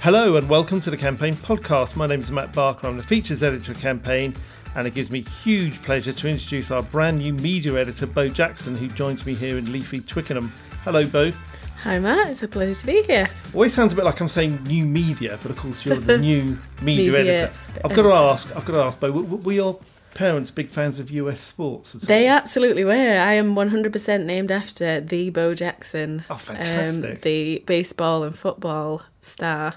Hello and welcome to the Campaign Podcast. My name is Matt Barker. I'm the features editor of Campaign, and it gives me huge pleasure to introduce our brand new media editor, Beau Jackson, who joins me here in leafy Twickenham. Hello, Beau. Hi, Matt. It's a pleasure to be here. Always sounds a bit like I'm saying new media, but of course you're the new media, Media editor. I've got to editor. ask. I've got to ask, Beau. Were, were your parents big fans of US sports? They absolutely were. I am 100% named after the Bo Jackson, Oh, fantastic. the baseball and football star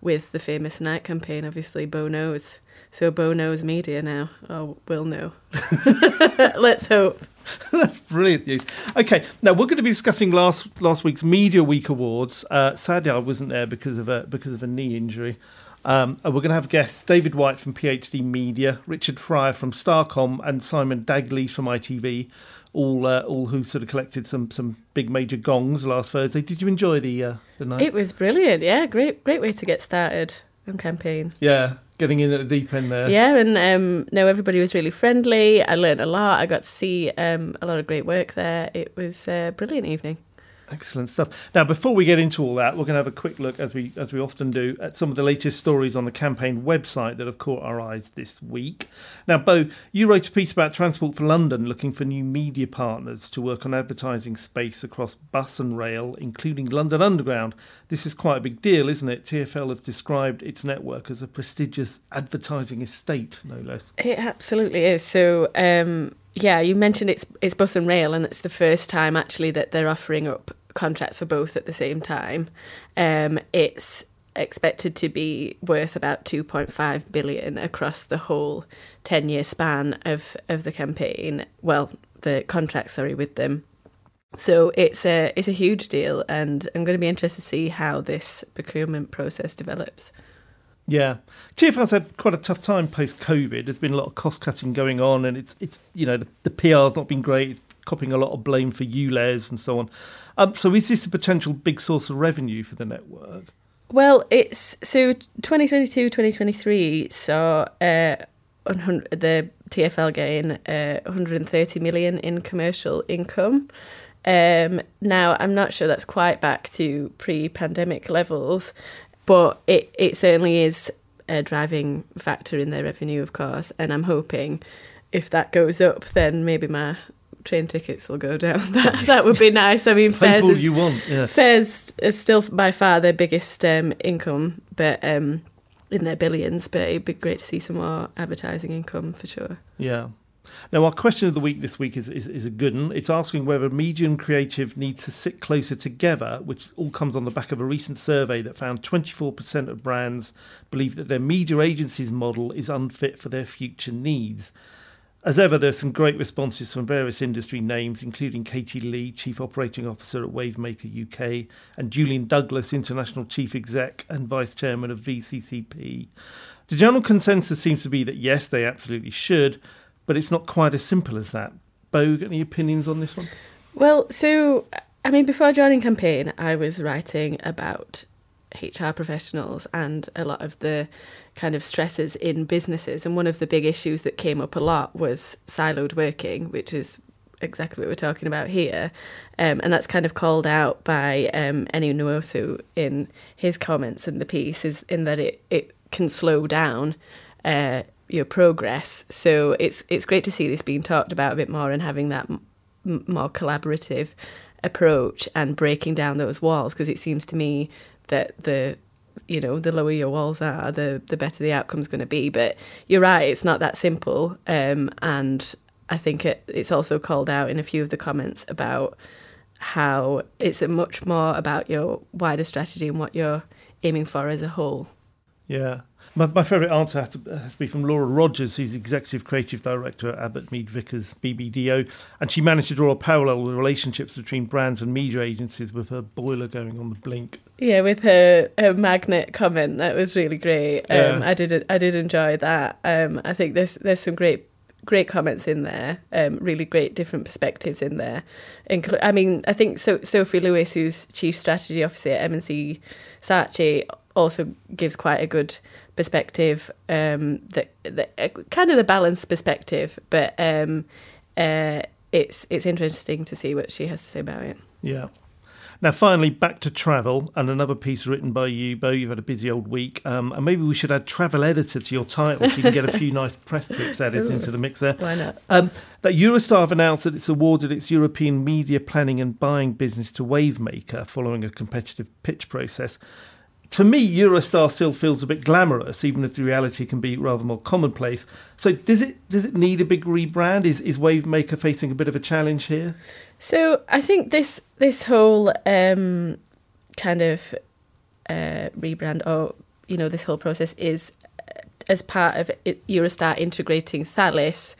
with the famous Nike campaign, obviously, Bo knows. So Bo knows media now, or will know. Let's hope. That's brilliant news. Okay, now we're going to be discussing last last week's Media Week awards. Uh, sadly, I wasn't there because of a because of a knee injury. Um, and we're going to have guests David White from PHD Media, Richard Friar from Starcom, and Simon Daglish from ITV, all uh, all who sort of collected some some big major gongs last Thursday. Did you enjoy the uh, the night? It was brilliant. Yeah, great, great way to get started on campaign. yeah, getting in at the deep end there. Yeah, and um, no, everybody was really friendly. I learnt a lot. I got to see um, a lot of great work there. It was a brilliant evening. Excellent stuff. Now, before we get into all that, we're going to have a quick look, as we as we often do, at some of the latest stories on the campaign website that have caught our eyes this week. Now, Beau, you wrote a piece about Transport for London looking for new media partners to work on advertising space across bus and rail, including London Underground. This is quite a big deal, isn't it? TFL has described its network as a prestigious advertising estate, no less. It absolutely is. So, um, yeah, you mentioned it's it's bus and rail, and it's the first time actually that they're offering up contracts for both at the same time. Um, it's expected to be worth about 2.5 billion across the whole 10 year span of of the campaign. Well, the contract, sorry, with them. So it's a it's a huge deal, and I'm going to be interested to see how this procurement process develops. Yeah, TFL's had quite a tough time post COVID. There's been a lot of cost cutting going on, and it's it's you know the, the PR's not been great. It's copying a lot of blame for ULEZ and so on. Um, so is this a potential big source of revenue for the network? Well, it's so 2022 2023 saw uh, the TFL gain uh, 130 million in commercial income. Um, now, I'm not sure that's quite back to pre pandemic levels, but it, it certainly is a driving factor in their revenue, of course. And I'm hoping if that goes up, then maybe my train tickets will go down. That, that would be nice. I mean, fares is, you want, yeah. Fares is still by far their biggest um, income, but um, in their billions. But it'd be great to see some more advertising income for sure. Yeah. Now, our question of the week this week is, is, is a good one. It's asking whether media and creative need to sit closer together, which all comes on the back of a recent survey that found 24% of brands believe that their media agencies model is unfit for their future needs. As ever, there's some great responses from various industry names, including Katie Lee, Chief Operating Officer at Wavemaker UK, and Julian Douglas, International Chief Exec and Vice Chairman of VCCP. The general consensus seems to be that yes, they absolutely should, but it's not quite as simple as that. Beau, any opinions on this one? Well, so I mean, before joining campaign, I was writing about HR professionals and a lot of the kind of stresses in businesses. And one of the big issues that came up a lot was siloed working, which is exactly what we're talking about here. Um, and that's kind of called out by um, Eni Nwosu in his comments in the piece, is in that it, it can slow down uh, your progress. So it's it's great to see this being talked about a bit more and having that m- more collaborative approach and breaking down those walls because it seems to me that the you know the lower your walls are the the better the outcome's going to be. But you're right it's not that simple. Um, and i think it, it's also called out in a few of the comments about how it's much more about your wider strategy and what you're aiming for as a whole. Yeah. My, my favourite answer has to, has to be from Laura Rogers, who's Executive Creative Director at Abbott Mead Vickers BBDO. And she managed to draw a parallel with relationships between brands and media agencies with her boiler going on the blink. Yeah, with her, her magnet comment, that was really great. Um, Yeah. I did I did enjoy that. Um, I think there's there's some great great comments in there. Um, really great different perspectives in there. Inclu- I mean, I think so- Sophie Lewis, who's chief strategy officer at M&C Saatchi, also gives quite a good perspective. Um, that, that uh, kind of the balanced perspective, but um, uh, it's it's interesting to see what she has to say about it. Yeah. Now, finally, back to travel and another piece written by you, Beau. You've had a busy old week, um, and maybe we should add travel editor to your title so you can get a few nice press tips added into the mix there. Why not? Um, that Eurostar have announced that it's awarded its European media planning and buying business to Wavemaker following a competitive pitch process to me, Eurostar still feels a bit glamorous, even if the reality can be rather more commonplace. So, does it does it need a big rebrand? Is is Wavemaker facing a bit of a challenge here? So, I think this this whole um, kind of uh, rebrand, or you know, this whole process is uh, as part of Eurostar integrating Thalys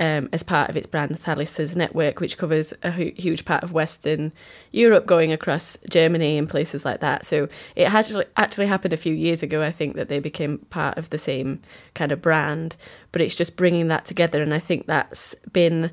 um, as part of its brand Thalys's network, which covers a hu- huge part of Western Europe, going across Germany and places like that. So it actually actually happened a few years ago. I think that they became part of the same kind of brand, but it's just bringing that together, and I think that's been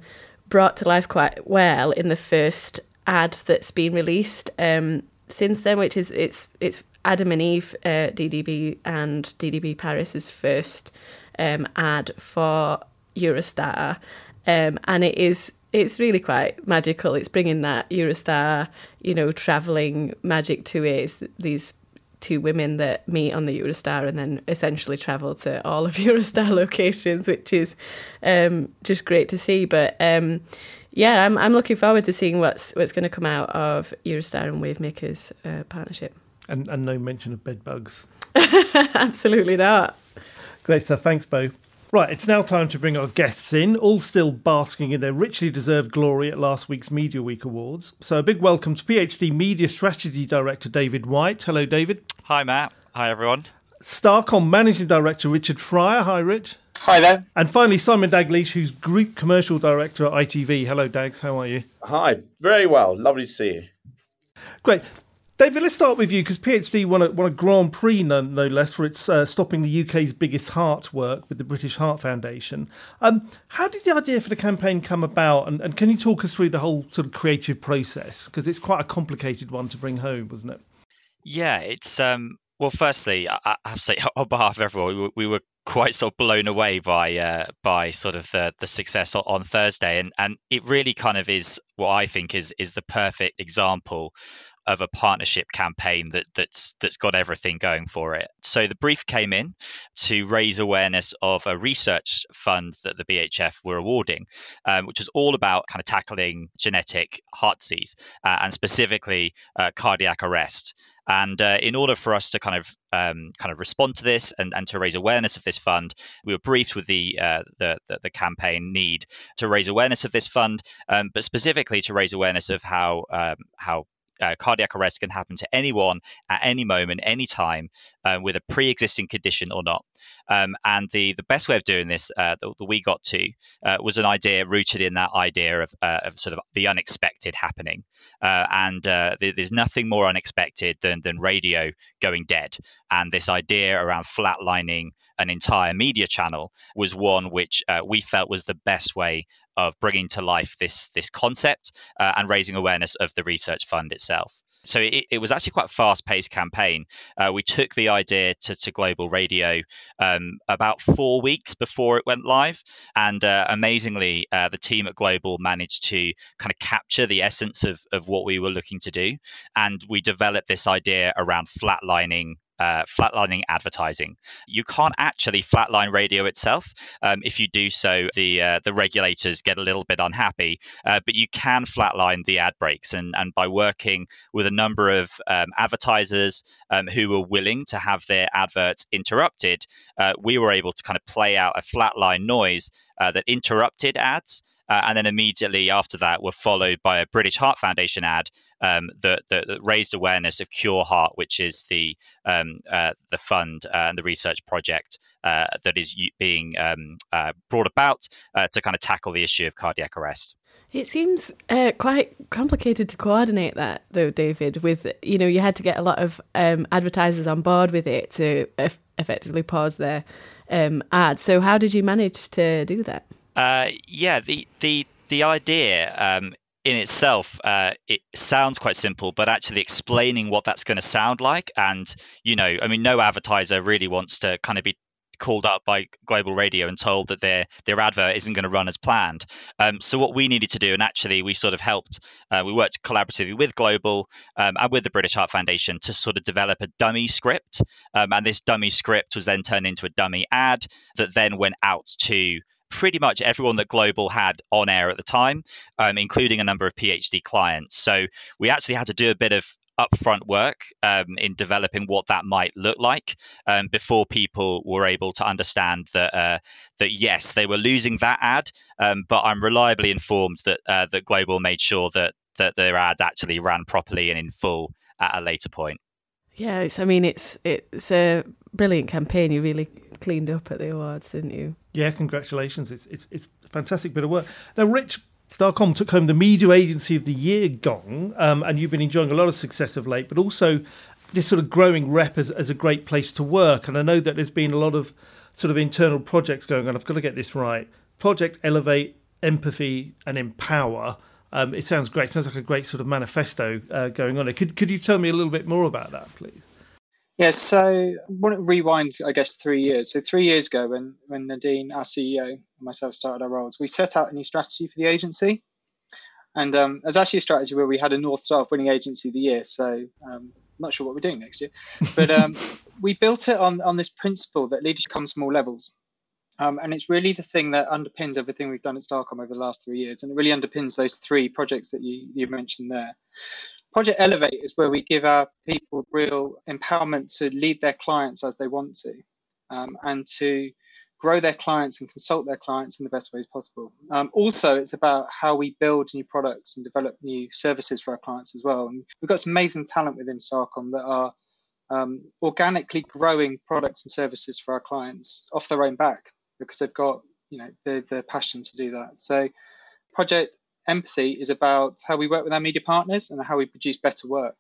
brought to life quite well in the first ad that's been released um, since then, which is it's it's Adam and Eve, uh, DDB and DDB Paris's first um, ad for Eurostar, um, and it is it's really quite magical. It's bringing that Eurostar, you know, traveling magic to it. It's these two women that meet on the Eurostar and then essentially travel to all of Eurostar locations, which is um, just great to see. But um, yeah, I'm I'm looking forward to seeing what's what's going to come out of Eurostar and Wavemakers uh, partnership. And and no mention of bed bugs. Absolutely not. Great stuff. Thanks, Beau. Right, it's now time to bring our guests in, all still basking in their richly deserved glory at last week's Media Week Awards. So, a big welcome to PHD Media Strategy Director David White. Hello, David. Hi, Matt. Hi, everyone. Starcom Managing Director Richard Friar. Hi, Rich. Hi there. And finally, Simon Daglish, who's Group Commercial Director at ITV. Hello, Dags. How are you? Hi. Very well. Lovely to see you. Great. David, let's start with you because PHD won a, won a Grand Prix, no, no less, for its uh, stopping the UK's biggest heart work with the British Heart Foundation. Um, how did the idea for the campaign come about, and, and can you talk us through the whole sort of creative process? Because it's quite a complicated one to bring home, wasn't it? Yeah, it's um, well. Firstly, I, I have to say on behalf of everyone, we, we were quite sort of blown away by uh, by sort of the, the success on Thursday, and and it really kind of is what I think is is the perfect example of a partnership campaign that that's that's got everything going for it. So the brief came in to raise awareness of a research fund that the BHF were awarding, um, which is all about kind of tackling genetic heart disease uh, and specifically uh, cardiac arrest. And uh, in order for us to kind of um, kind of respond to this and, and to raise awareness of this fund, we were briefed with the uh, the, the, the, campaign need to raise awareness of this fund, um, but specifically to raise awareness of how um, how uh, cardiac arrest can happen to anyone at any moment, any time, uh, with a pre-existing condition or not. Um, and the the best way of doing this uh, that, that, we got to uh, was an idea rooted in that idea of, uh, of sort of the unexpected happening. Uh, and th- there's nothing more unexpected than than radio going dead. And this idea around flatlining an entire media channel was one which we felt was the best way of bringing to life this this concept uh, and raising awareness of the research fund itself. So it, it was actually quite a fast paced campaign. Uh, we took the idea to, to global radio um, about four weeks before it went live. And uh, amazingly, uh, the team at Global managed to kind of capture the essence of, of what we were looking to do. And we developed this idea around flatlining uh, flatlining advertising. You can't actually flatline radio itself. Um, if you do so, the uh, the regulators get a little bit unhappy. Uh, but you can flatline the ad breaks, and and by working with a number of um, advertisers um, who were willing to have their adverts interrupted, uh, we were able to kind of play out a flatline noise uh, that interrupted ads. Uh, and then immediately after that were followed by a British Heart Foundation ad um, that, that, that, raised awareness of CureHeart, which is the um, uh, the fund uh, and the research project uh, that is being um, uh, brought about to kind of tackle the issue of cardiac arrest. It seems uh, quite complicated to coordinate that, though, David. With you know, you had to get a lot of um, advertisers on board with it to effectively pause their um, ads. So, how did you manage to do that? Uh, yeah, the the the idea um, in itself uh, it sounds quite simple, but actually explaining what that's going to sound like, and you know, I mean, no advertiser really wants to kind of be called up by global radio and told that their their advert isn't going to run as planned. Um, so what we needed to do, and actually we sort of helped, uh, we worked collaboratively with Global um, and with the British Heart Foundation to sort of develop a dummy script, um, and this dummy script was then turned into a dummy ad that then went out to pretty much everyone that Global had on air at the time, um, including a number of PHD clients. So we actually had to do a bit of upfront work um, in developing what that might look like um, before people were able to understand that uh, that yes they were losing that ad um, but I'm reliably informed that uh, that Global made sure that that their ad actually ran properly and in full at a later point. Yeah, it's, I mean it's it's a brilliant campaign. You really cleaned up at the awards, didn't you? Yeah, congratulations. It's it's it's a fantastic bit of work. Now, Rich, Starcom took home the Media Agency of the Year gong, um, and you've been enjoying a lot of success of late, but also this sort of growing rep as, as a great place to work. And I know that there's been a lot of sort of internal projects going on. I've got to get this right. Project Elevate, Empathy, and Empower. Um, it sounds great. It sounds like a great sort of manifesto uh, going on. Could could you tell me a little bit more about that, please? Yeah, so I want to rewind, I guess, three years. So three years ago, when when Nadine, our CEO, and myself started our roles, we set out a new strategy for the agency, and um, there's actually a strategy where we had a North Star of winning agency of the year. So um, not sure what we're doing next year, but um, we built it on on this principle that leadership comes from all levels. Um, and it's really the thing that underpins everything we've done at Starcom over the last three years. And it really underpins those three projects that you, you mentioned there. Project Elevate is where we give our people real empowerment to lead their clients as they want to um, and to grow their clients and consult their clients in the best ways possible. Um, also, it's about how we build new products and develop new services for our clients as well. And we've got some amazing talent within Starcom that are um, organically growing products and services for our clients off their own back because they've got you know the, the passion to do that. So Project empathy is about how we work with our media partners and how we produce better work.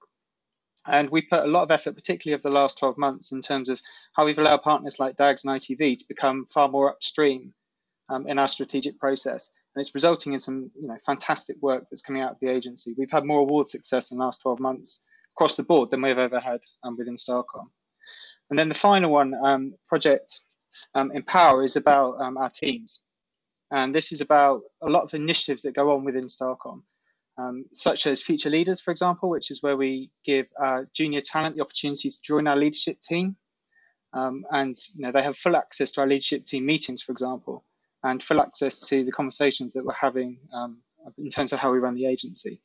And we put a lot of effort, particularly over the last 12 months, in terms of how we've allowed partners like DAGS and ITV to become far more upstream um, in our strategic process. And it's resulting in some you know, fantastic work that's coming out of the agency. We've had more award success in the last 12 months across the board than we've ever had um, within Starcom. And then the final one, um, Project um, Empower, is about um, our teams. And this is about a lot of initiatives that go on within Starcom, um, such as Future Leaders, for example, which is where we give junior talent the opportunity to join our leadership team. Um, and you know, they have full access to our leadership team meetings, for example, and full access to the conversations that we're having um, in terms of how we run the agency.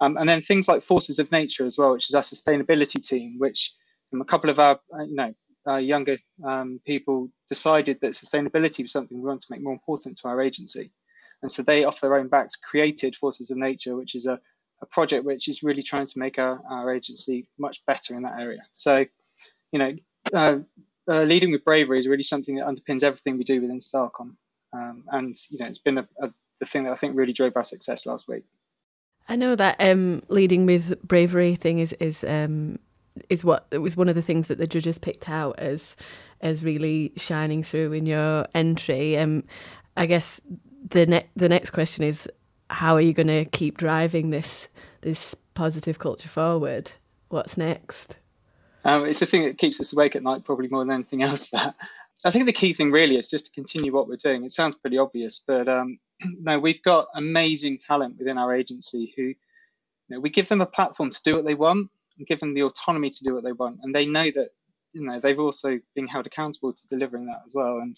Um, and then things like Forces of Nature as well, which is our sustainability team, which um, a couple of our uh, you know uh, younger um, people decided that sustainability was something we want to make more important to our agency. And so they, off their own backs, created Forces of Nature, which is a, a project which is really trying to make our, our agency much better in that area. So, you know, uh, uh, leading with bravery is really something that underpins everything we do within Starcom. Um, and, you know, it's been a, a, the thing that I think really drove our success last week. I know that um, leading with bravery thing is is um, is what it was one of the things that the judges picked out as as really shining through in your entry. Um, I guess the ne- the next question is how are you going to keep driving this this positive culture forward? What's next? Um, it's the thing that keeps us awake at night, probably more than anything else. That I think the key thing really is just to continue what we're doing. It sounds pretty obvious, but um, no, we've got amazing talent within our agency who, you know, we give them a platform to do what they want give them the autonomy to do what they want, and they know that you know they've also been held accountable to delivering that as well. And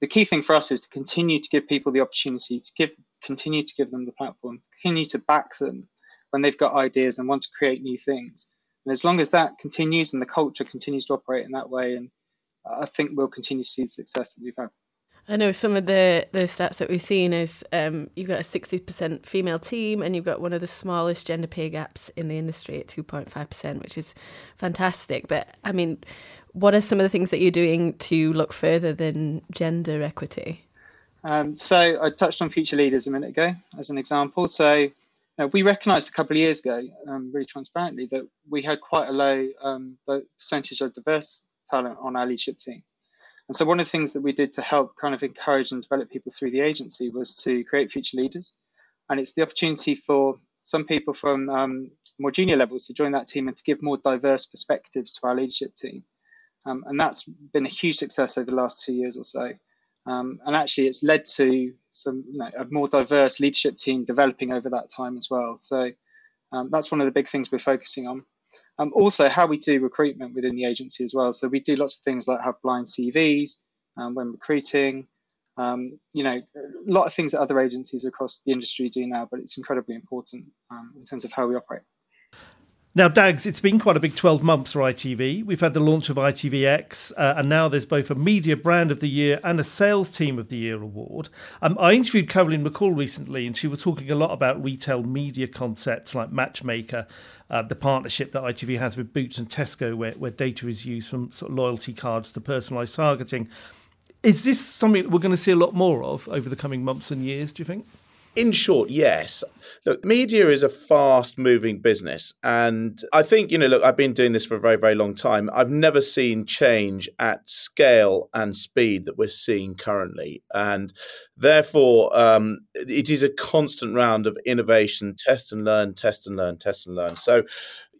the key thing for us is to continue to give people the opportunity to give, continue to give them the platform, continue to back them when they've got ideas and want to create new things. And as long as that continues and the culture continues to operate in that way, and I think we'll continue to see the success that we've had. I know some of the, the stats that we've seen is um, you've got a 60% female team and you've got one of the smallest gender pay gaps in the industry at 2.5%, which is fantastic. But I mean, what are some of the things that you're doing to look further than gender equity? Um, so I touched on future leaders a minute ago as an example. So you know, we recognised a couple of years ago, um, really transparently, that we had quite a low um, percentage of diverse talent on our leadership team. And so one of the things that we did to help kind of encourage and develop people through the agency was to create future leaders. And it's the opportunity for some people from um, more junior levels to join that team and to give more diverse perspectives to our leadership team. Um, and that's been a huge success over the last two years or so. Um, and actually, it's led to some you know, a more diverse leadership team developing over that time as well. So um, that's one of the big things we're focusing on. Um, also, how we do recruitment within the agency as well. So we do lots of things like have blind CVs um, when recruiting. Um, you know, a lot of things that other agencies across the industry do now, but it's incredibly important um, in terms of how we operate. Now, Dags, it's been quite a big 12 months for ITV. We've had the launch of ITVX, uh, and now there's both a Media Brand of the Year and a Sales Team of the Year award. Um, I interviewed Carolyn McCall recently, and she was talking a lot about retail media concepts like Matchmaker, uh, the partnership that ITV has with Boots and Tesco, where, where data is used from sort of loyalty cards to personalised targeting. Is this something that we're going to see a lot more of over the coming months and years, do you think? In short, yes. Look, media is a fast moving business. And I think, you know, look, I've been doing this for a very, very long time. I've never seen change at scale and speed that we're seeing currently. And therefore, um, it is a constant round of innovation, test and learn, test and learn, test and learn. So,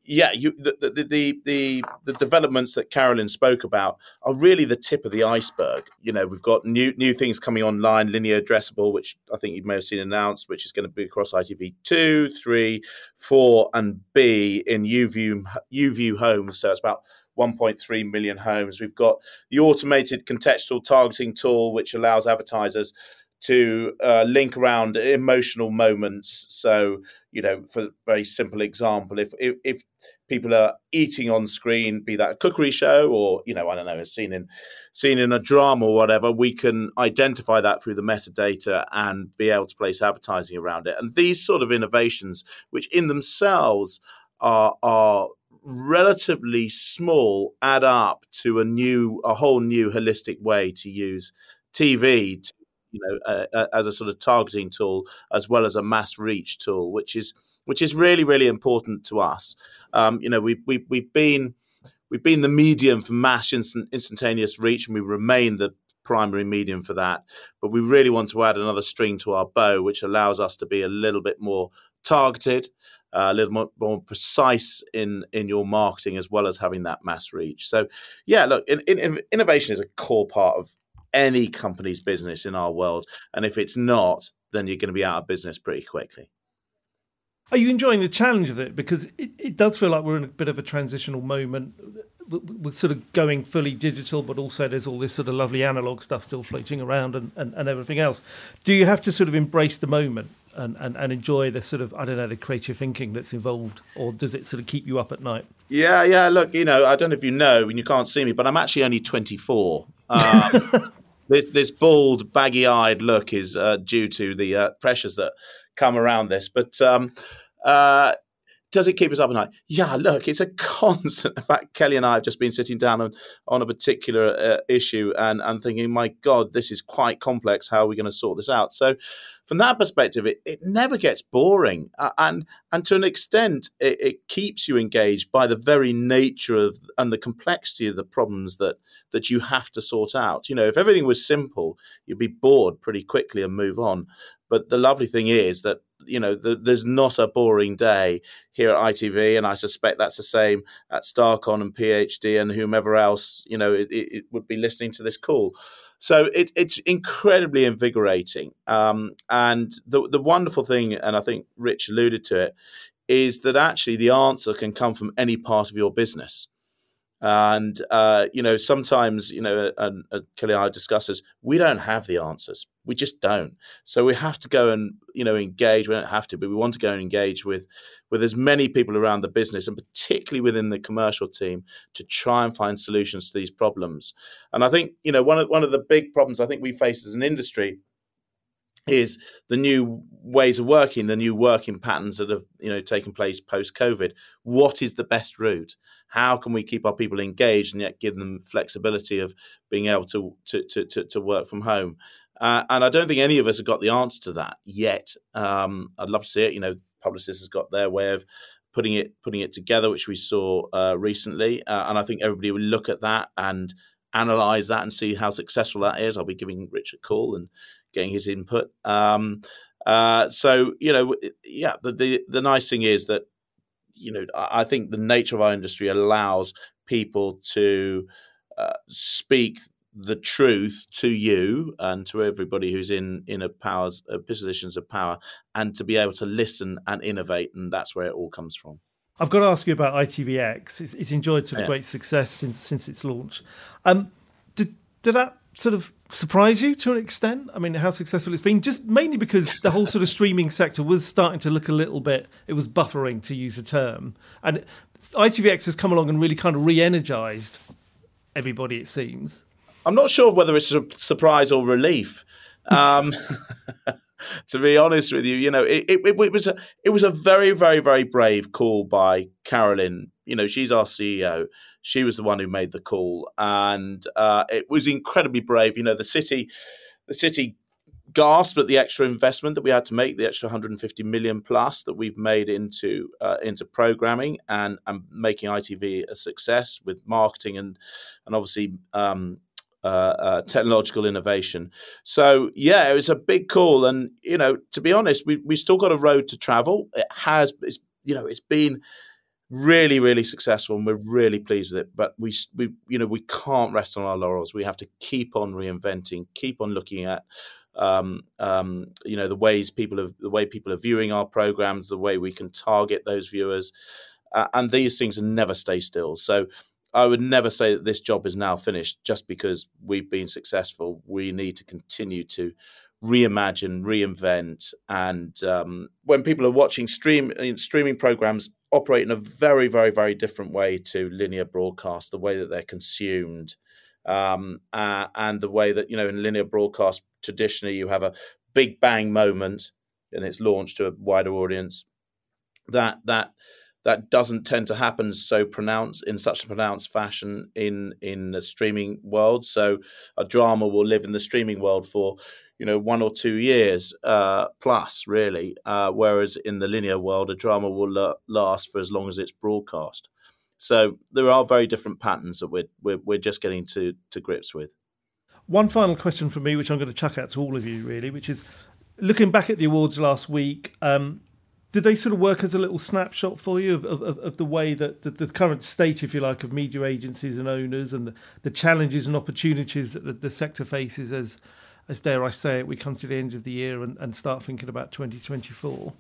yeah, you, the, the, the the the developments that Carolyn spoke about are really the tip of the iceberg. You know, we've got new new things coming online, linear addressable, which I think you may have seen announced, which is going to be across ITV two, three, four, and B in YouView YouView homes. So it's about 1.3 million homes. We've got the automated contextual targeting tool, which allows advertisers to uh, link around emotional moments. So, you know, for a very simple example, if, if, if people are eating on screen, be that a cookery show or you know, I don't know, a scene in scene in a drama or whatever, we can identify that through the metadata and be able to place advertising around it. And these sort of innovations, which in themselves are are relatively small, add up to a new, a whole new holistic way to use TV to you know, uh, as a sort of targeting tool as well as a mass reach tool, which is which is really really important to us. Um, you know, we've we've we've been we've been the medium for mass instant, instantaneous reach, and we remain the primary medium for that. But we really want to add another string to our bow, which allows us to be a little bit more targeted, uh, a little more, more, precise in in your marketing, as well as having that mass reach. So, yeah, look, in, in, innovation is a core part of any company's business in our world. And if it's not, then you're going to be out of business pretty quickly. Are you enjoying the challenge of it? Because it, it does feel like we're in a bit of a transitional moment. We're sort of going fully digital, but also there's all this sort of lovely analog stuff still floating around and, and, and everything else. Do you have to sort of embrace the moment and, and, and enjoy the sort of, I don't know, the creative thinking that's involved? Or does it sort of keep you up at night? Yeah, yeah. Look, you know, I don't know if you know, and you can't see me, but I'm actually only 24. Um, this, this bald, baggy-eyed look is uh, due to the uh, pressures that come around this. But um, uh, does it keep us up at night? Yeah, look, it's a constant. In fact, Kelly and I have just been sitting down on, on a particular uh, issue and, and thinking, my God, this is quite complex. How are we going to sort this out? So, from that perspective, it, it never gets boring. Uh, and, and to an extent, it, it, keeps you engaged by the very nature of and the complexity of the problems that, that you have to sort out. You know, if everything was simple, you'd be bored pretty quickly and move on. But the lovely thing is that you know, the, there's not a boring day here at ITV, and I suspect that's the same at Starcom and PHD and whomever else you know it, it would be listening to this call. So it, it's incredibly invigorating. Um, and the the wonderful thing, and I think Rich alluded to it, is that actually the answer can come from any part of your business. And uh, you know, sometimes you know, and, and Kelly and I discusses, we don't have the answers. We just don't. So we have to go and you know engage. We don't have to, but we want to go and engage with with as many people around the business, and particularly within the commercial team, to try and find solutions to these problems. And I think you know one of one of the big problems I think we face as an industry is the new ways of working, the new working patterns that have you know taken place post COVID. What is the best route? How can we keep our people engaged and yet give them flexibility of being able to to to, to, to work from home? Uh, and I don't think any of us have got the answer to that yet. Um, I'd love to see it. You know, Publicis has got their way of putting it putting it together, which we saw uh, recently, uh, and I think everybody will look at that and analyze that and see how successful that is. I'll be giving Richard a call and getting his input. Um, uh, so you know, yeah, the, the the nice thing is that you know I think the nature of our industry allows people to uh, speak the truth to you and to everybody who's in in a powers uh, positions of power, and to be able to listen and innovate, and that's where it all comes from. I've got to ask you about ITVX. It's, it's enjoyed sort of yeah. great success since since its launch. Um, did did that sort of surprise you to an extent? I mean, how successful it's been, just mainly because the whole sort of streaming sector was starting to look a little bit, it was buffering to use a term. And ITVX has come along and really kind of re energized everybody, it seems. I'm not sure whether it's a surprise or relief. Um, to be honest with you, you know, it, it, it, was a it was a very very very brave call by Carolyn. You know, she's our CEO. She was the one who made the call, and uh, it was incredibly brave. You know, the city, the city gasped at the extra investment that we had to make, the extra 150 million plus that we've made into uh, into programming and and making ITV a success with marketing and and obviously um, uh, uh, technological innovation. So yeah, it was a big call, and you know, to be honest, we we still got a road to travel. It has, it's you know, it's been really really successful and we're really pleased with it. But we we you know we can't rest on our laurels. We have to keep on reinventing keep on looking at um, um, you know the ways people have the way people are viewing our programs the way we can target those viewers. Uh, and these things never stay still. So I would never say that this job is now finished just because we've been successful. We need to continue to reimagine, reinvent, and um, when people are watching stream streaming programs operate in a very, very, very different way to linear broadcast, the way that they're consumed, um, uh, and the way that you know in linear broadcast traditionally you have a big bang moment and it's launched to a wider audience. That that that doesn't tend to happen so pronounced in such a pronounced fashion in in the streaming world. So a drama will live in the streaming world for you know one or two years uh, plus, really. Uh, whereas in the linear world, a drama will la- last for as long as it's broadcast. So there are very different patterns that we're we're, we're just getting to to grips with. One final question for me, which I'm going to chuck out to all of you, really, which is looking back at the awards last week. Um, did they sort of work as a little snapshot for you of, of, of the way that the, the, current state, if you like, of media agencies and owners and the, the challenges and opportunities that the, the, sector faces as, as dare I say it, we come to the end of the year and, and start thinking about 2024?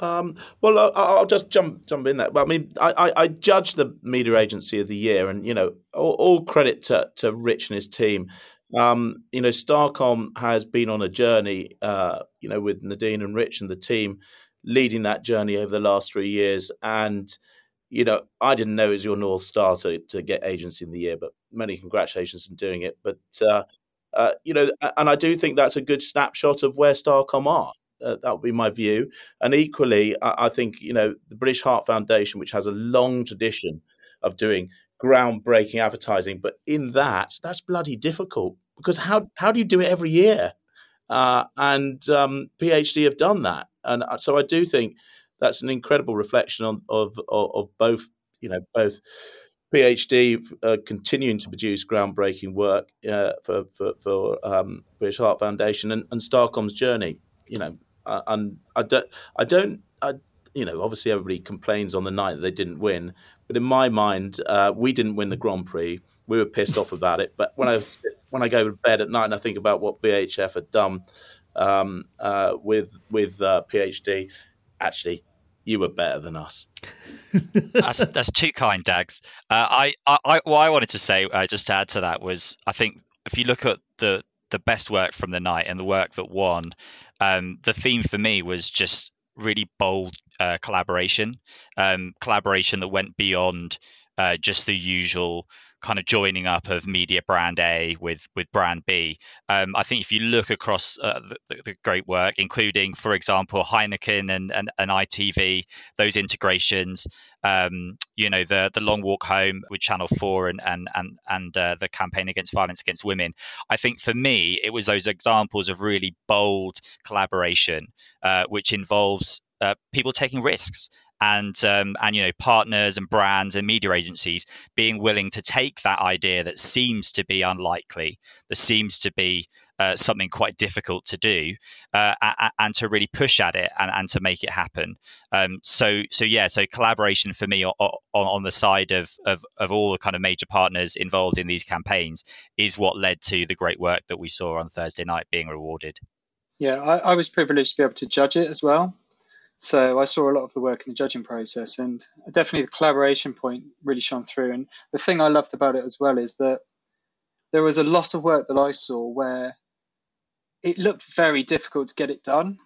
Um, well, I'll, just jump jump in there. Well, I mean, I, I, judge the media agency of the year, and you know, all, all credit to, to Rich and his team. Um, you know, Starcom has been on a journey, uh, you know, with Nadine and Rich and the team leading that journey over the last three years. And, you know, I didn't know it was your North Star to, to get Agency in the Year, but many congratulations on doing it. But, uh, uh, you know, and I do think that's a good snapshot of where Starcom are. Uh, that would be my view. And equally, I, I, think, you know, the British Heart Foundation, which has a long tradition of doing groundbreaking advertising, but in that, that's bloody difficult because how, how do you do it every year? Uh, and um, PHD have done that, and uh, so I do think that's an incredible reflection on, of, of, of both you know both PHD uh, continuing to produce groundbreaking work uh, for for, for um, British Heart Foundation and, and Starcom's journey. You know, uh, and I don't I don't I, you know obviously everybody complains on the night that they didn't win, but in my mind uh, we didn't win the Grand Prix. We were pissed off about it. But when I when I go to bed at night and I think about what BHF had done um, uh, with with uh, PHD, actually, you were better than us. that's, that's too kind, Dags. Uh, I, I, what I wanted to say, uh, just to add to that, was I think if you look at the the best work from the night and the work that won, um, the theme for me was just really bold uh, collaboration, um, collaboration that went beyond uh, just the usual kind of joining up of media brand A with with brand B. Um, I think if you look across uh, the, the, great work, including, for example, Heineken and, and, and ITV, those integrations, um, you know, the the long walk home with Channel Four and and and and uh, the campaign against violence against women. I think for me, it was those examples of really bold collaboration, uh, which involves uh, people taking risks and um, and you know partners and brands and media agencies being willing to take that idea that seems to be unlikely, that seems to be uh, something quite difficult to do, uh, and to really push at it and, and to make it happen. Um, so so yeah, so collaboration for me on, on the side of, of of all the kind of major partners involved in these campaigns is what led to the great work that we saw on Thursday night being rewarded. Yeah, I, I was privileged to be able to judge it as well. So I saw a lot of the work in the judging process, and definitely the collaboration point really shone through. And the thing I loved about it as well is that there was a lot of work that I saw where it looked very difficult to get it done.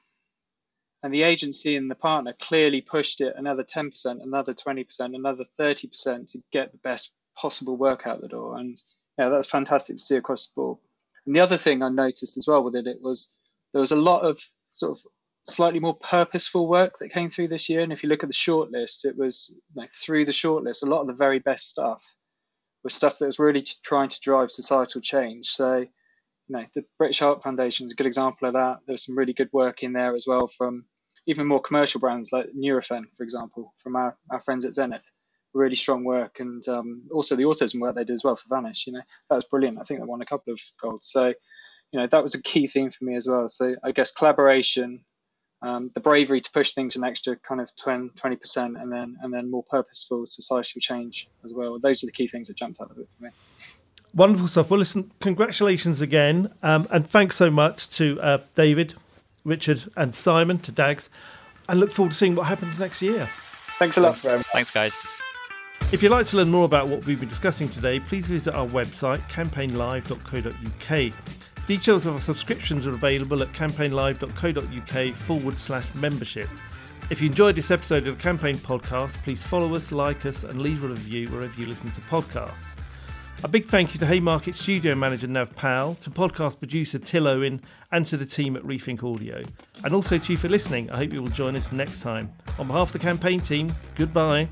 And the agency and the partner clearly pushed it another 10%, another 20%, another 30% to get the best possible work out the door. And yeah, that's fantastic to see across the board. And the other thing I noticed as well with it, it was there was a lot of sort of slightly more purposeful work that came through this year. And if you look at the shortlist, it was like through the shortlist, a lot of the very best stuff was stuff that was really trying to drive societal change. So, you know, the British Heart Foundation is a good example of that. There's some really good work in there as well from even more commercial brands like Nurofen, for example, from our, our friends at Zenith. Really strong work, and um, also the autism work they did as well for Vanish. You know, that was brilliant. I think they won a couple of golds. So, you know, that was a key theme for me as well. So, I guess collaboration um, the bravery to push things an extra kind of 20 percent, and then and then more purposeful societal change as well. Those are the key things that jumped out of it for me. Wonderful stuff. Well, listen, congratulations again, um, and thanks so much to uh, David, Richard, and Simon to Dags, and look forward to seeing what happens next year. Thanks a lot. Thanks, guys. If you'd like to learn more about what we've been discussing today, please visit our website, campaignlive.co.uk. Details of our subscriptions are available at campaignlive.co.uk forward slash membership. If you enjoyed this episode of the Campaign Podcast, please follow us, like us, and leave a review wherever you listen to podcasts. A big thank you to Haymarket studio manager Nav Powell, to podcast producer Till Owen, and to the team at Rethink Audio. And also to you for listening. I hope you will join us next time. On behalf of the campaign team, goodbye.